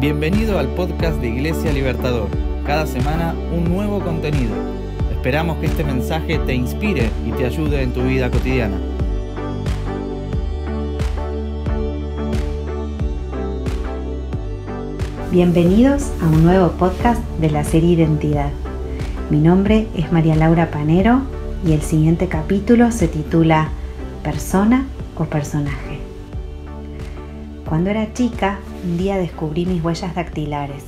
Bienvenido al podcast de Iglesia Libertador. Cada semana un nuevo contenido. Esperamos que este mensaje te inspire y te ayude en tu vida cotidiana. Bienvenidos a un nuevo podcast de la serie Identidad. Mi nombre es María Laura Panero y el siguiente capítulo se titula Persona o personaje. Cuando era chica, un día descubrí mis huellas dactilares.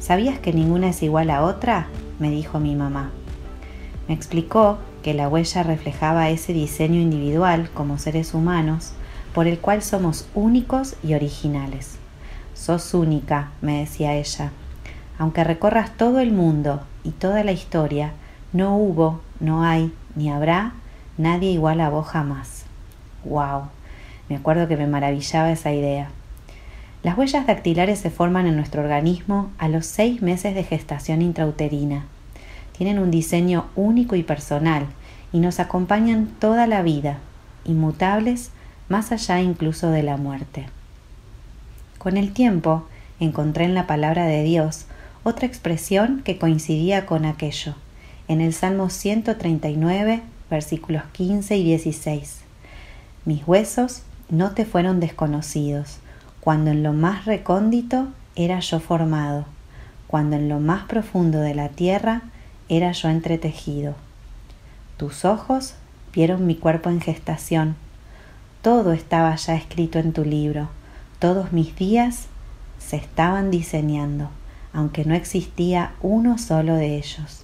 ¿Sabías que ninguna es igual a otra? me dijo mi mamá. Me explicó que la huella reflejaba ese diseño individual como seres humanos por el cual somos únicos y originales. Sos única, me decía ella. Aunque recorras todo el mundo y toda la historia, no hubo, no hay, ni habrá nadie igual a vos jamás. ¡Wow! Me acuerdo que me maravillaba esa idea. Las huellas dactilares se forman en nuestro organismo a los seis meses de gestación intrauterina. Tienen un diseño único y personal y nos acompañan toda la vida, inmutables más allá incluso de la muerte. Con el tiempo encontré en la palabra de Dios otra expresión que coincidía con aquello, en el Salmo 139, versículos 15 y 16. Mis huesos no te fueron desconocidos, cuando en lo más recóndito era yo formado, cuando en lo más profundo de la tierra era yo entretejido. Tus ojos vieron mi cuerpo en gestación, todo estaba ya escrito en tu libro, todos mis días se estaban diseñando, aunque no existía uno solo de ellos.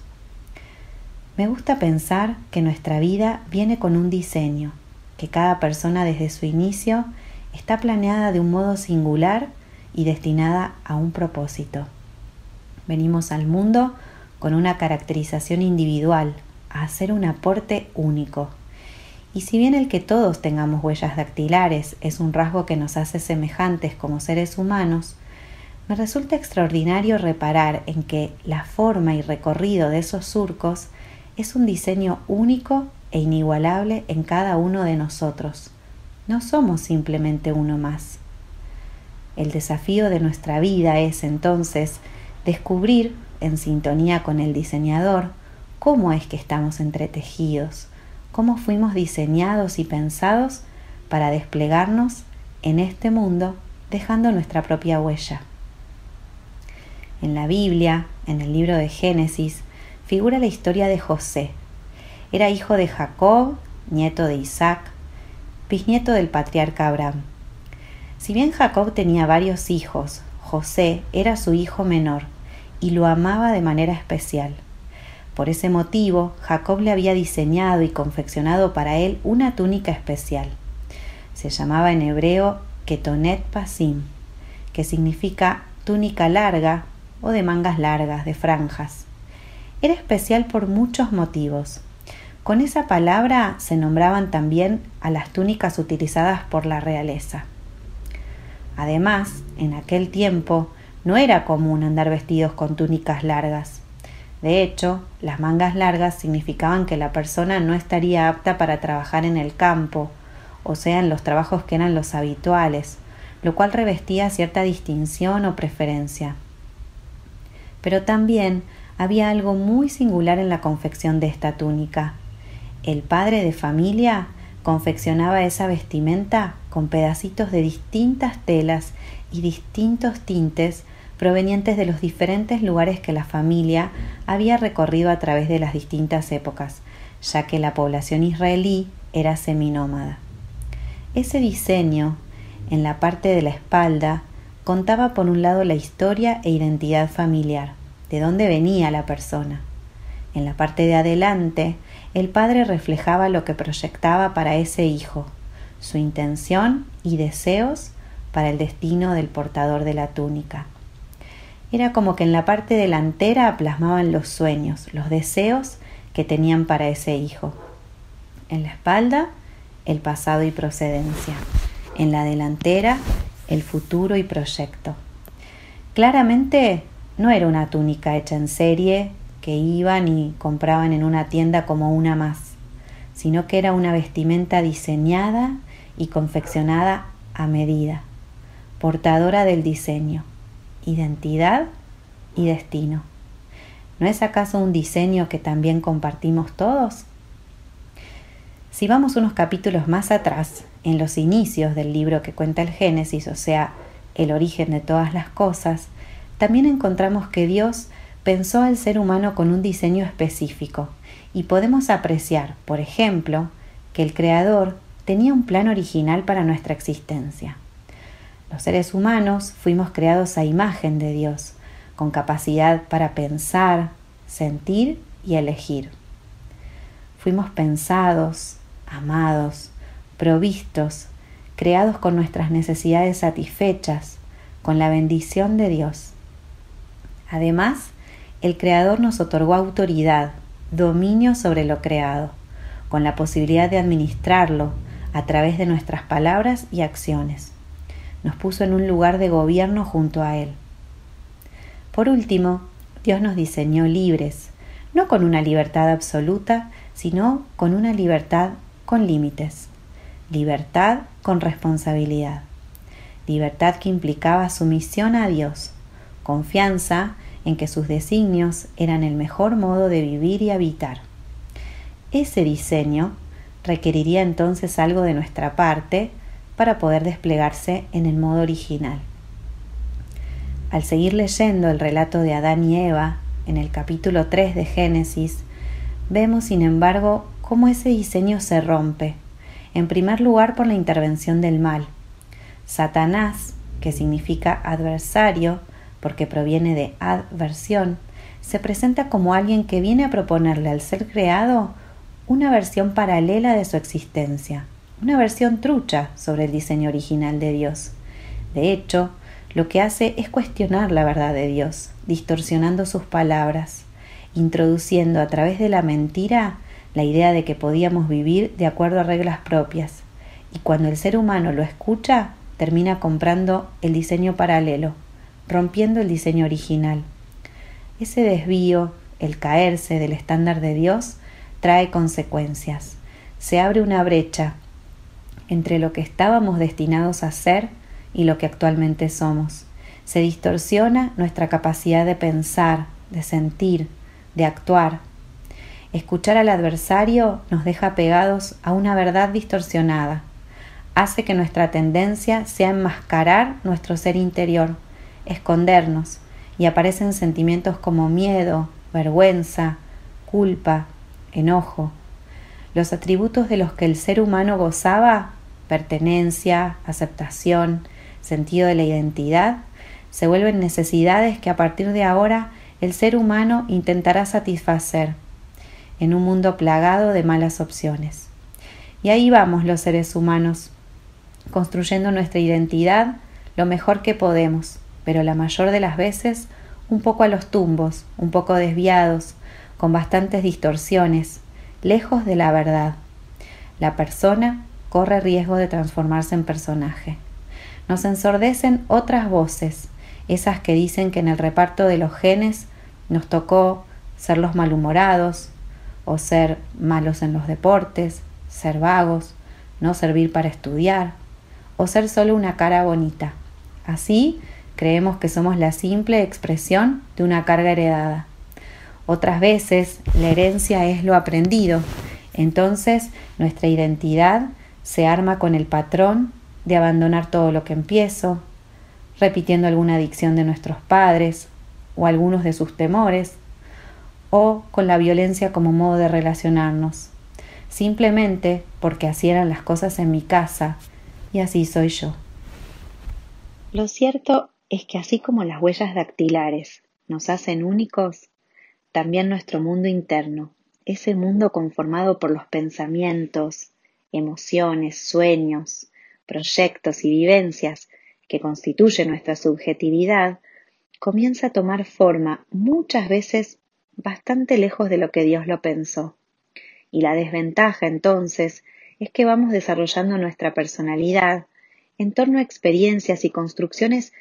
Me gusta pensar que nuestra vida viene con un diseño, que cada persona desde su inicio está planeada de un modo singular y destinada a un propósito. Venimos al mundo con una caracterización individual, a hacer un aporte único. Y si bien el que todos tengamos huellas dactilares es un rasgo que nos hace semejantes como seres humanos, me resulta extraordinario reparar en que la forma y recorrido de esos surcos es un diseño único e inigualable en cada uno de nosotros. No somos simplemente uno más. El desafío de nuestra vida es entonces descubrir, en sintonía con el diseñador, cómo es que estamos entretejidos, cómo fuimos diseñados y pensados para desplegarnos en este mundo dejando nuestra propia huella. En la Biblia, en el libro de Génesis, figura la historia de José, era hijo de Jacob, nieto de Isaac, bisnieto del patriarca Abraham. Si bien Jacob tenía varios hijos, José era su hijo menor y lo amaba de manera especial. Por ese motivo, Jacob le había diseñado y confeccionado para él una túnica especial. Se llamaba en hebreo Ketonet Pasim, que significa túnica larga o de mangas largas, de franjas. Era especial por muchos motivos. Con esa palabra se nombraban también a las túnicas utilizadas por la realeza. Además, en aquel tiempo no era común andar vestidos con túnicas largas. De hecho, las mangas largas significaban que la persona no estaría apta para trabajar en el campo, o sea, en los trabajos que eran los habituales, lo cual revestía cierta distinción o preferencia. Pero también había algo muy singular en la confección de esta túnica. El padre de familia confeccionaba esa vestimenta con pedacitos de distintas telas y distintos tintes provenientes de los diferentes lugares que la familia había recorrido a través de las distintas épocas, ya que la población israelí era seminómada. Ese diseño, en la parte de la espalda, contaba por un lado la historia e identidad familiar, de dónde venía la persona. En la parte de adelante el padre reflejaba lo que proyectaba para ese hijo, su intención y deseos para el destino del portador de la túnica. Era como que en la parte delantera plasmaban los sueños, los deseos que tenían para ese hijo. En la espalda, el pasado y procedencia. En la delantera, el futuro y proyecto. Claramente no era una túnica hecha en serie que iban y compraban en una tienda como una más, sino que era una vestimenta diseñada y confeccionada a medida, portadora del diseño, identidad y destino. ¿No es acaso un diseño que también compartimos todos? Si vamos unos capítulos más atrás, en los inicios del libro que cuenta el Génesis, o sea, el origen de todas las cosas, también encontramos que Dios pensó al ser humano con un diseño específico y podemos apreciar, por ejemplo, que el Creador tenía un plan original para nuestra existencia. Los seres humanos fuimos creados a imagen de Dios, con capacidad para pensar, sentir y elegir. Fuimos pensados, amados, provistos, creados con nuestras necesidades satisfechas, con la bendición de Dios. Además, el Creador nos otorgó autoridad, dominio sobre lo creado, con la posibilidad de administrarlo a través de nuestras palabras y acciones. Nos puso en un lugar de gobierno junto a Él. Por último, Dios nos diseñó libres, no con una libertad absoluta, sino con una libertad con límites. Libertad con responsabilidad. Libertad que implicaba sumisión a Dios, confianza en que sus designios eran el mejor modo de vivir y habitar. Ese diseño requeriría entonces algo de nuestra parte para poder desplegarse en el modo original. Al seguir leyendo el relato de Adán y Eva en el capítulo 3 de Génesis, vemos sin embargo cómo ese diseño se rompe, en primer lugar por la intervención del mal. Satanás, que significa adversario, porque proviene de adversión, se presenta como alguien que viene a proponerle al ser creado una versión paralela de su existencia, una versión trucha sobre el diseño original de Dios. De hecho, lo que hace es cuestionar la verdad de Dios, distorsionando sus palabras, introduciendo a través de la mentira la idea de que podíamos vivir de acuerdo a reglas propias. Y cuando el ser humano lo escucha, termina comprando el diseño paralelo, rompiendo el diseño original. Ese desvío, el caerse del estándar de Dios, trae consecuencias. Se abre una brecha entre lo que estábamos destinados a ser y lo que actualmente somos. Se distorsiona nuestra capacidad de pensar, de sentir, de actuar. Escuchar al adversario nos deja pegados a una verdad distorsionada. Hace que nuestra tendencia sea enmascarar nuestro ser interior, escondernos, y aparecen sentimientos como miedo, vergüenza, culpa, enojo. Los atributos de los que el ser humano gozaba, pertenencia, aceptación, sentido de la identidad, se vuelven necesidades que a partir de ahora el ser humano intentará satisfacer en un mundo plagado de malas opciones. Y ahí vamos los seres humanos, construyendo nuestra identidad lo mejor que podemos, pero la mayor de las veces un poco a los tumbos, un poco desviados, con bastantes distorsiones, lejos de la verdad. La persona corre riesgo de transformarse en personaje nos ensordecen otras voces, esas que dicen que en el reparto de los genes nos tocó ser los malhumorados, o ser malos en los deportes, ser vagos, no servir para estudiar, o ser solo una cara bonita. Así creemos que somos la simple expresión de una carga heredada. Otras veces la herencia es lo aprendido, entonces nuestra identidad se arma con el patrón de abandonar todo lo que empiezo, repitiendo alguna adicción de nuestros padres o algunos de sus temores, o con la violencia como modo de relacionarnos, simplemente porque así eran las cosas en mi casa y así soy yo. Lo cierto es que así como las huellas dactilares nos hacen únicos, también nuestro mundo interno, ese mundo conformado por los pensamientos, emociones, sueños, proyectos y vivencias que constituyen nuestra subjetividad, comienza a tomar forma muchas veces bastante lejos de lo que Dios lo pensó. Y la desventaja entonces es que vamos desarrollando nuestra personalidad en torno a experiencias y construcciones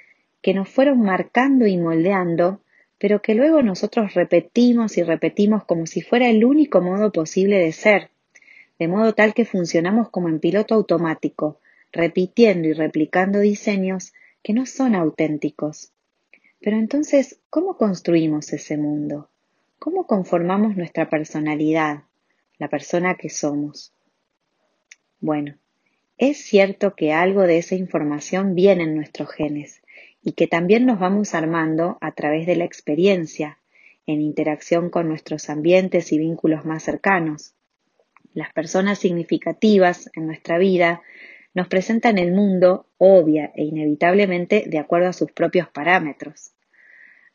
que nos fueron marcando y moldeando, pero que luego nosotros repetimos y repetimos como si fuera el único modo posible de ser, de modo tal que funcionamos como en piloto automático, repitiendo y replicando diseños que no son auténticos. Pero entonces, ¿cómo construimos ese mundo? ¿Cómo conformamos nuestra personalidad, la persona que somos? Bueno, es cierto que algo de esa información viene en nuestros genes y que también nos vamos armando a través de la experiencia, en interacción con nuestros ambientes y vínculos más cercanos. Las personas significativas en nuestra vida nos presentan el mundo obvia e inevitablemente de acuerdo a sus propios parámetros.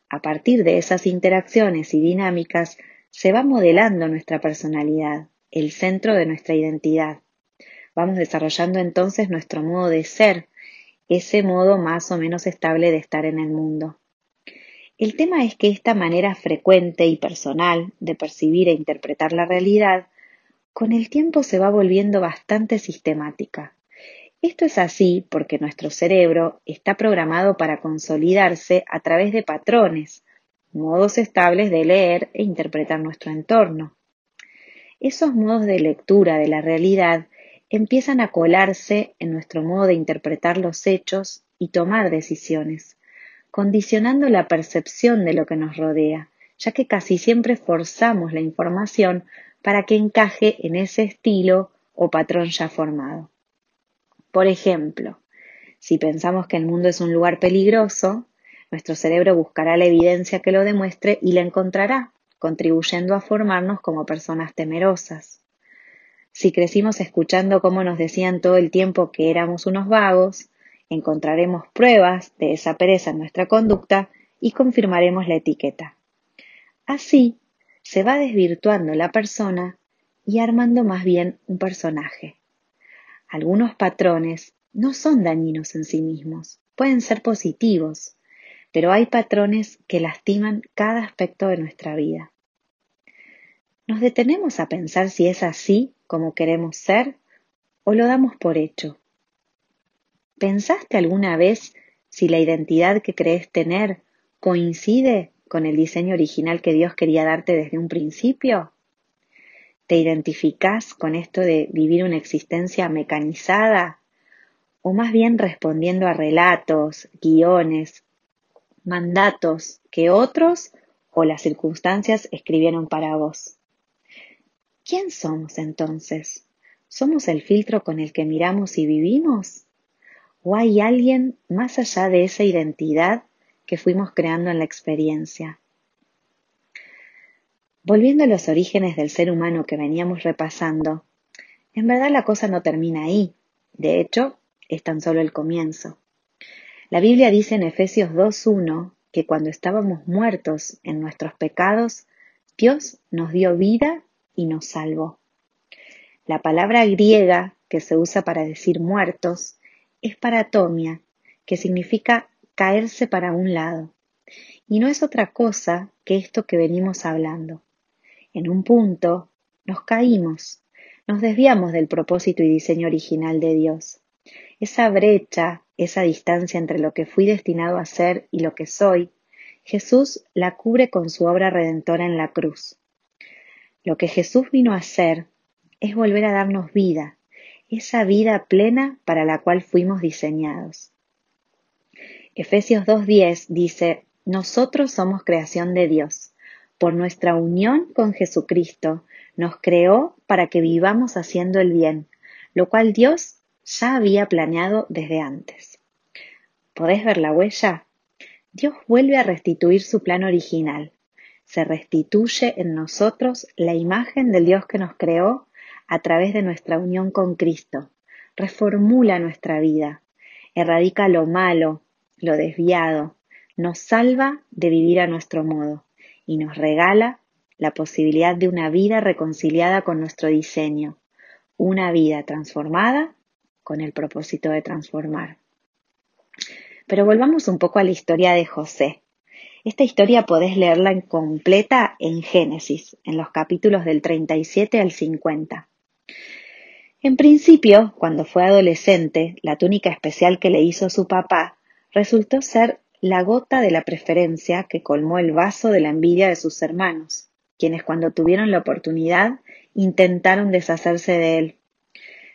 A partir de esas interacciones y dinámicas se va modelando nuestra personalidad, el centro de nuestra identidad. Vamos desarrollando entonces nuestro modo de ser, ese modo más o menos estable de estar en el mundo. El tema es que esta manera frecuente y personal de percibir e interpretar la realidad con el tiempo se va volviendo bastante sistemática. Esto es así porque nuestro cerebro está programado para consolidarse a través de patrones, modos estables de leer e interpretar nuestro entorno. Esos modos de lectura de la realidad empiezan a colarse en nuestro modo de interpretar los hechos y tomar decisiones, condicionando la percepción de lo que nos rodea, ya que casi siempre forzamos la información para que encaje en ese estilo o patrón ya formado. Por ejemplo, si pensamos que el mundo es un lugar peligroso, nuestro cerebro buscará la evidencia que lo demuestre y la encontrará, contribuyendo a formarnos como personas temerosas. Si crecimos escuchando cómo nos decían todo el tiempo que éramos unos vagos, encontraremos pruebas de esa pereza en nuestra conducta y confirmaremos la etiqueta. Así, se va desvirtuando la persona y armando más bien un personaje. Algunos patrones no son dañinos en sí mismos, pueden ser positivos, pero hay patrones que lastiman cada aspecto de nuestra vida. ¿Nos detenemos a pensar si es así como queremos ser o lo damos por hecho? ¿Pensaste alguna vez si la identidad que crees tener coincide con el diseño original que Dios quería darte desde un principio? ¿Te identificás con esto de vivir una existencia mecanizada? ¿O más bien respondiendo a relatos, guiones, mandatos que otros o las circunstancias escribieron para vos? ¿Quién somos entonces? ¿Somos el filtro con el que miramos y vivimos? ¿O hay alguien más allá de esa identidad que fuimos creando en la experiencia. Volviendo a los orígenes del ser humano que veníamos repasando, en verdad la cosa no termina ahí, de hecho, es tan solo el comienzo. La Biblia dice en Efesios 2.1 que cuando estábamos muertos en nuestros pecados, Dios nos dio vida y nos salvó. La palabra griega que se usa para decir muertos es paratomia, que significa caerse para un lado. Y no es otra cosa que esto que venimos hablando. En un punto nos caímos, nos desviamos del propósito y diseño original de Dios. Esa brecha, esa distancia entre lo que fui destinado a ser y lo que soy, Jesús la cubre con su obra redentora en la cruz. Lo que Jesús vino a hacer es volver a darnos vida, esa vida plena para la cual fuimos diseñados. Efesios 2.10 dice, nosotros somos creación de Dios. Por nuestra unión con Jesucristo nos creó para que vivamos haciendo el bien, lo cual Dios ya había planeado desde antes. ¿Podés ver la huella? Dios vuelve a restituir su plan original. Se restituye en nosotros la imagen del Dios que nos creó a través de nuestra unión con Cristo. Reformula nuestra vida, erradica lo malo, lo desviado, nos salva de vivir a nuestro modo y nos regala la posibilidad de una vida reconciliada con nuestro diseño, una vida transformada con el propósito de transformar. Pero volvamos un poco a la historia de José. Esta historia podés leerla en completa en Génesis, en los capítulos del 37 al 50. En principio, cuando fue adolescente, la túnica especial que le hizo su papá resultó ser la gota de la preferencia que colmó el vaso de la envidia de sus hermanos, quienes cuando tuvieron la oportunidad intentaron deshacerse de él.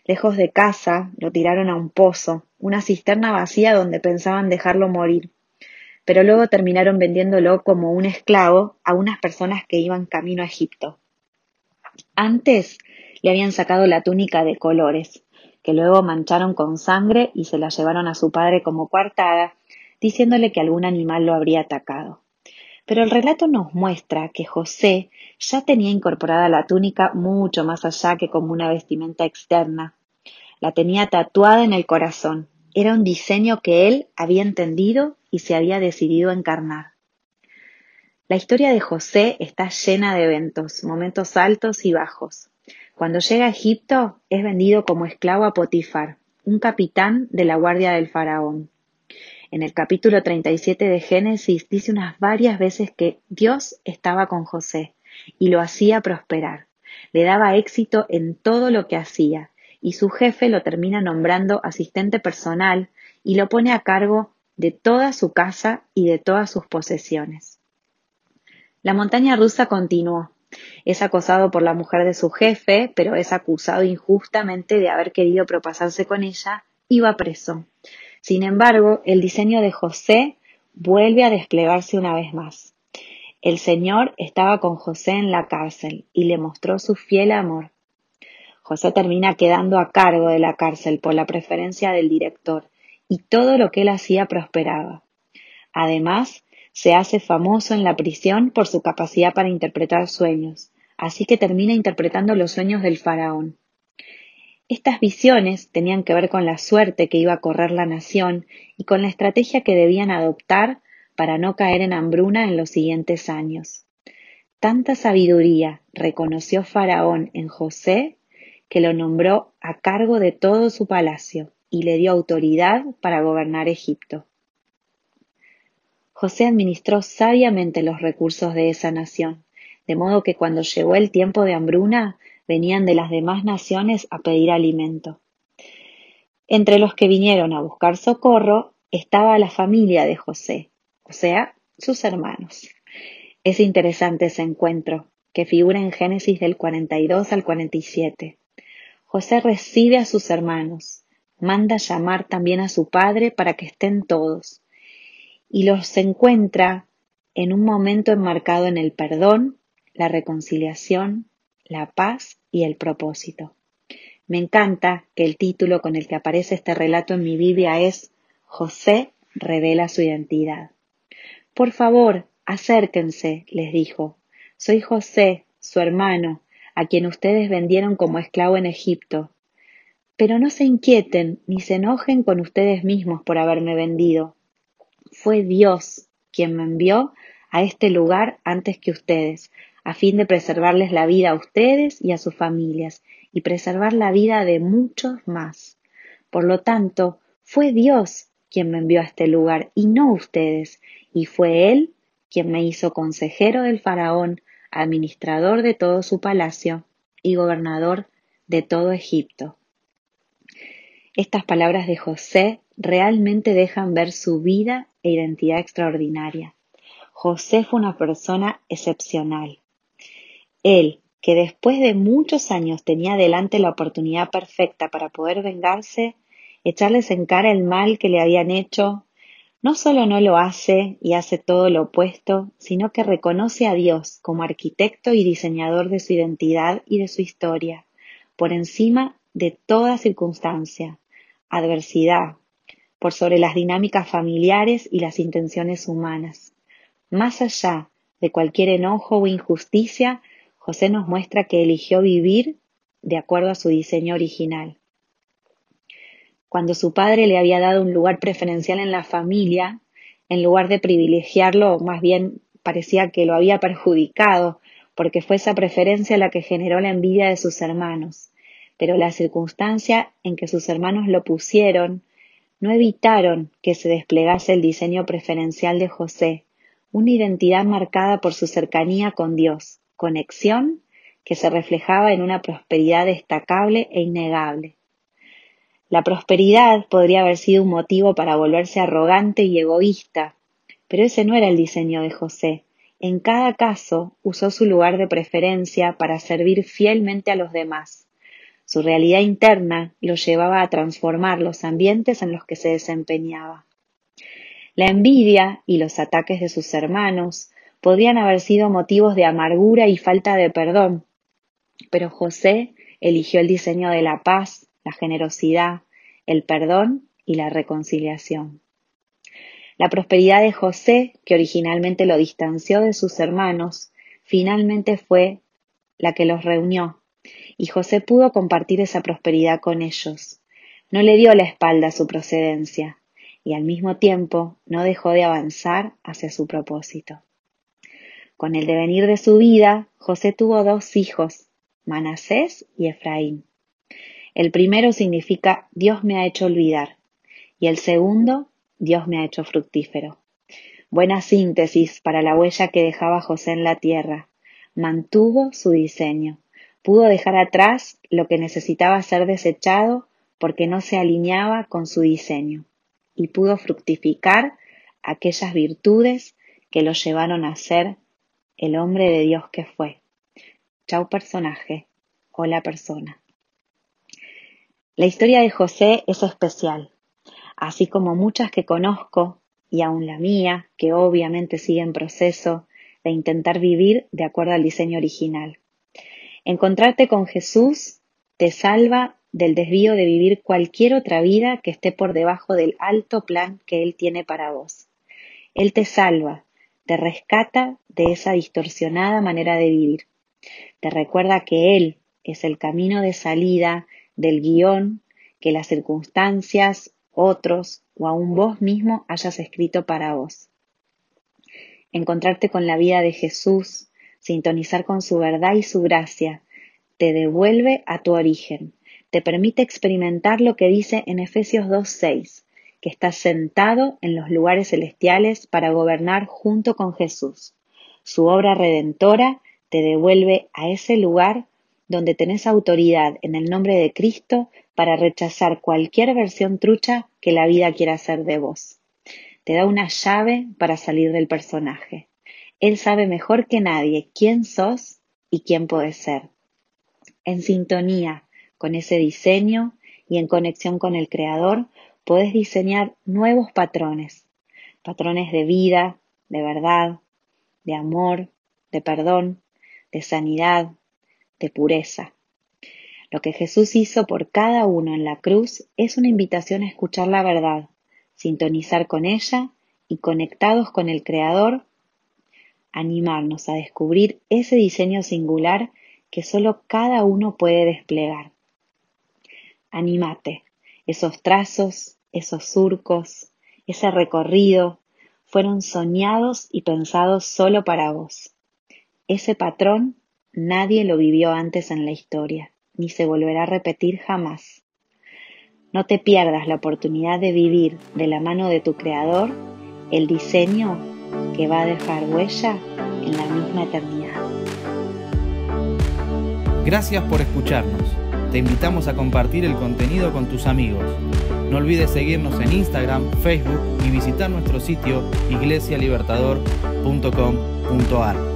Lejos de casa, lo tiraron a un pozo, una cisterna vacía donde pensaban dejarlo morir. Pero luego terminaron vendiéndolo como un esclavo a unas personas que iban camino a Egipto. Antes le habían sacado la túnica de colores, que luego mancharon con sangre y se la llevaron a su padre como coartada, diciéndole que algún animal lo habría atacado. Pero el relato nos muestra que José ya tenía incorporada la túnica mucho más allá que como una vestimenta externa. La tenía tatuada en el corazón. Era un diseño que él había entendido y se había decidido encarnar. La historia de José está llena de eventos, momentos altos y bajos. Cuando llega a Egipto es vendido como esclavo a Potifar, un capitán de la guardia del faraón. En el capítulo 37 de Génesis dice unas varias veces que Dios estaba con José y lo hacía prosperar. Le daba éxito en todo lo que hacía y su jefe lo termina nombrando asistente personal y lo pone a cargo de toda su casa y de todas sus posesiones. La montaña rusa continuó es acosado por la mujer de su jefe, pero es acusado injustamente de haber querido propasarse con ella y va preso. Sin embargo, el diseño de José vuelve a desplegarse una vez más. El Señor estaba con José en la cárcel y le mostró su fiel amor. José termina quedando a cargo de la cárcel por la preferencia del director y todo lo que él hacía prosperaba. Además, se hace famoso en la prisión por su capacidad para interpretar sueños, así que termina interpretando los sueños del faraón. Estas visiones tenían que ver con la suerte que iba a correr la nación y con la estrategia que debían adoptar para no caer en hambruna en los siguientes años. Tanta sabiduría reconoció Faraón en José que lo nombró a cargo de todo su palacio y le dio autoridad para gobernar Egipto. José administró sabiamente los recursos de esa nación, de modo que cuando llegó el tiempo de hambruna, venían de las demás naciones a pedir alimento. Entre los que vinieron a buscar socorro estaba la familia de José, o sea, sus hermanos. Es interesante ese encuentro, que figura en Génesis del 42 al 47. José recibe a sus hermanos, manda llamar también a su padre para que estén todos, y los encuentra en un momento enmarcado en el perdón, la reconciliación, la paz y el propósito. Me encanta que el título con el que aparece este relato en mi Biblia es José revela su identidad. Por favor, acérquense, les dijo. Soy José, su hermano, a quien ustedes vendieron como esclavo en Egipto. Pero no se inquieten ni se enojen con ustedes mismos por haberme vendido fue Dios quien me envió a este lugar antes que ustedes, a fin de preservarles la vida a ustedes y a sus familias, y preservar la vida de muchos más. Por lo tanto, fue Dios quien me envió a este lugar y no ustedes, y fue Él quien me hizo consejero del faraón, administrador de todo su palacio y gobernador de todo Egipto. Estas palabras de José realmente dejan ver su vida e identidad extraordinaria. José fue una persona excepcional. Él, que después de muchos años tenía delante la oportunidad perfecta para poder vengarse, echarles en cara el mal que le habían hecho, no solo no lo hace y hace todo lo opuesto, sino que reconoce a Dios como arquitecto y diseñador de su identidad y de su historia, por encima de toda circunstancia, adversidad, por sobre las dinámicas familiares y las intenciones humanas. Más allá de cualquier enojo o injusticia, José nos muestra que eligió vivir de acuerdo a su diseño original. Cuando su padre le había dado un lugar preferencial en la familia, en lugar de privilegiarlo, más bien parecía que lo había perjudicado, porque fue esa preferencia la que generó la envidia de sus hermanos. Pero la circunstancia en que sus hermanos lo pusieron no evitaron que se desplegase el diseño preferencial de José, una identidad marcada por su cercanía con Dios, conexión que se reflejaba en una prosperidad destacable e innegable. La prosperidad podría haber sido un motivo para volverse arrogante y egoísta, pero ese no era el diseño de José. En cada caso usó su lugar de preferencia para servir fielmente a los demás su realidad interna lo llevaba a transformar los ambientes en los que se desempeñaba. La envidia y los ataques de sus hermanos podrían haber sido motivos de amargura y falta de perdón, pero José eligió el diseño de la paz, la generosidad, el perdón y la reconciliación. La prosperidad de José, que originalmente lo distanció de sus hermanos, finalmente fue la que los reunió, y José pudo compartir esa prosperidad con ellos. No le dio la espalda a su procedencia, y al mismo tiempo no dejó de avanzar hacia su propósito. Con el devenir de su vida, José tuvo dos hijos, Manasés y Efraín. El primero significa Dios me ha hecho olvidar y el segundo Dios me ha hecho fructífero. Buena síntesis para la huella que dejaba José en la tierra. Mantuvo su diseño. Pudo dejar atrás lo que necesitaba ser desechado porque no se alineaba con su diseño. Y pudo fructificar aquellas virtudes que lo llevaron a ser el hombre de Dios que fue. Chau personaje. Hola persona. La historia de José es especial, así como muchas que conozco, y aún la mía, que obviamente sigue en proceso de intentar vivir de acuerdo al diseño original. Encontrarte con Jesús te salva del desvío de vivir cualquier otra vida que esté por debajo del alto plan que Él tiene para vos. Él te salva, te rescata de esa distorsionada manera de vivir te recuerda que Él es el camino de salida del guion que las circunstancias, otros o aún vos mismo hayas escrito para vos. Encontrarte con la vida de Jesús, sintonizar con su verdad y su gracia, te devuelve a tu origen, te permite experimentar lo que dice en Efesios 2.6, que estás sentado en los lugares celestiales para gobernar junto con Jesús. Su obra redentora te devuelve a ese lugar donde tenés autoridad en el nombre de Cristo para rechazar cualquier versión trucha que la vida quiera hacer de vos. Te da una llave para salir del personaje. Él sabe mejor que nadie quién sos y quién podés ser. En sintonía con ese diseño y en conexión con el Creador, podés diseñar nuevos patrones, patrones de vida, de verdad, de amor, de perdón, de sanidad, de pureza. Lo que Jesús hizo por cada uno en la cruz es una invitación a escuchar la verdad, sintonizar con ella y conectados con el Creador, animarnos a descubrir ese diseño singular que solo cada uno puede desplegar. Anímate, esos trazos, esos surcos, ese recorrido fueron soñados y pensados solo para vos. Ese patrón nadie lo vivió antes en la historia, ni se volverá a repetir jamás. No te pierdas la oportunidad de vivir de la mano de tu Creador el diseño que va a dejar huella en la misma eternidad. Gracias por escucharnos. Te invitamos a compartir el contenido con tus amigos. No olvides seguirnos en Instagram, Facebook y visitar nuestro sitio iglesialibertador.com.ar.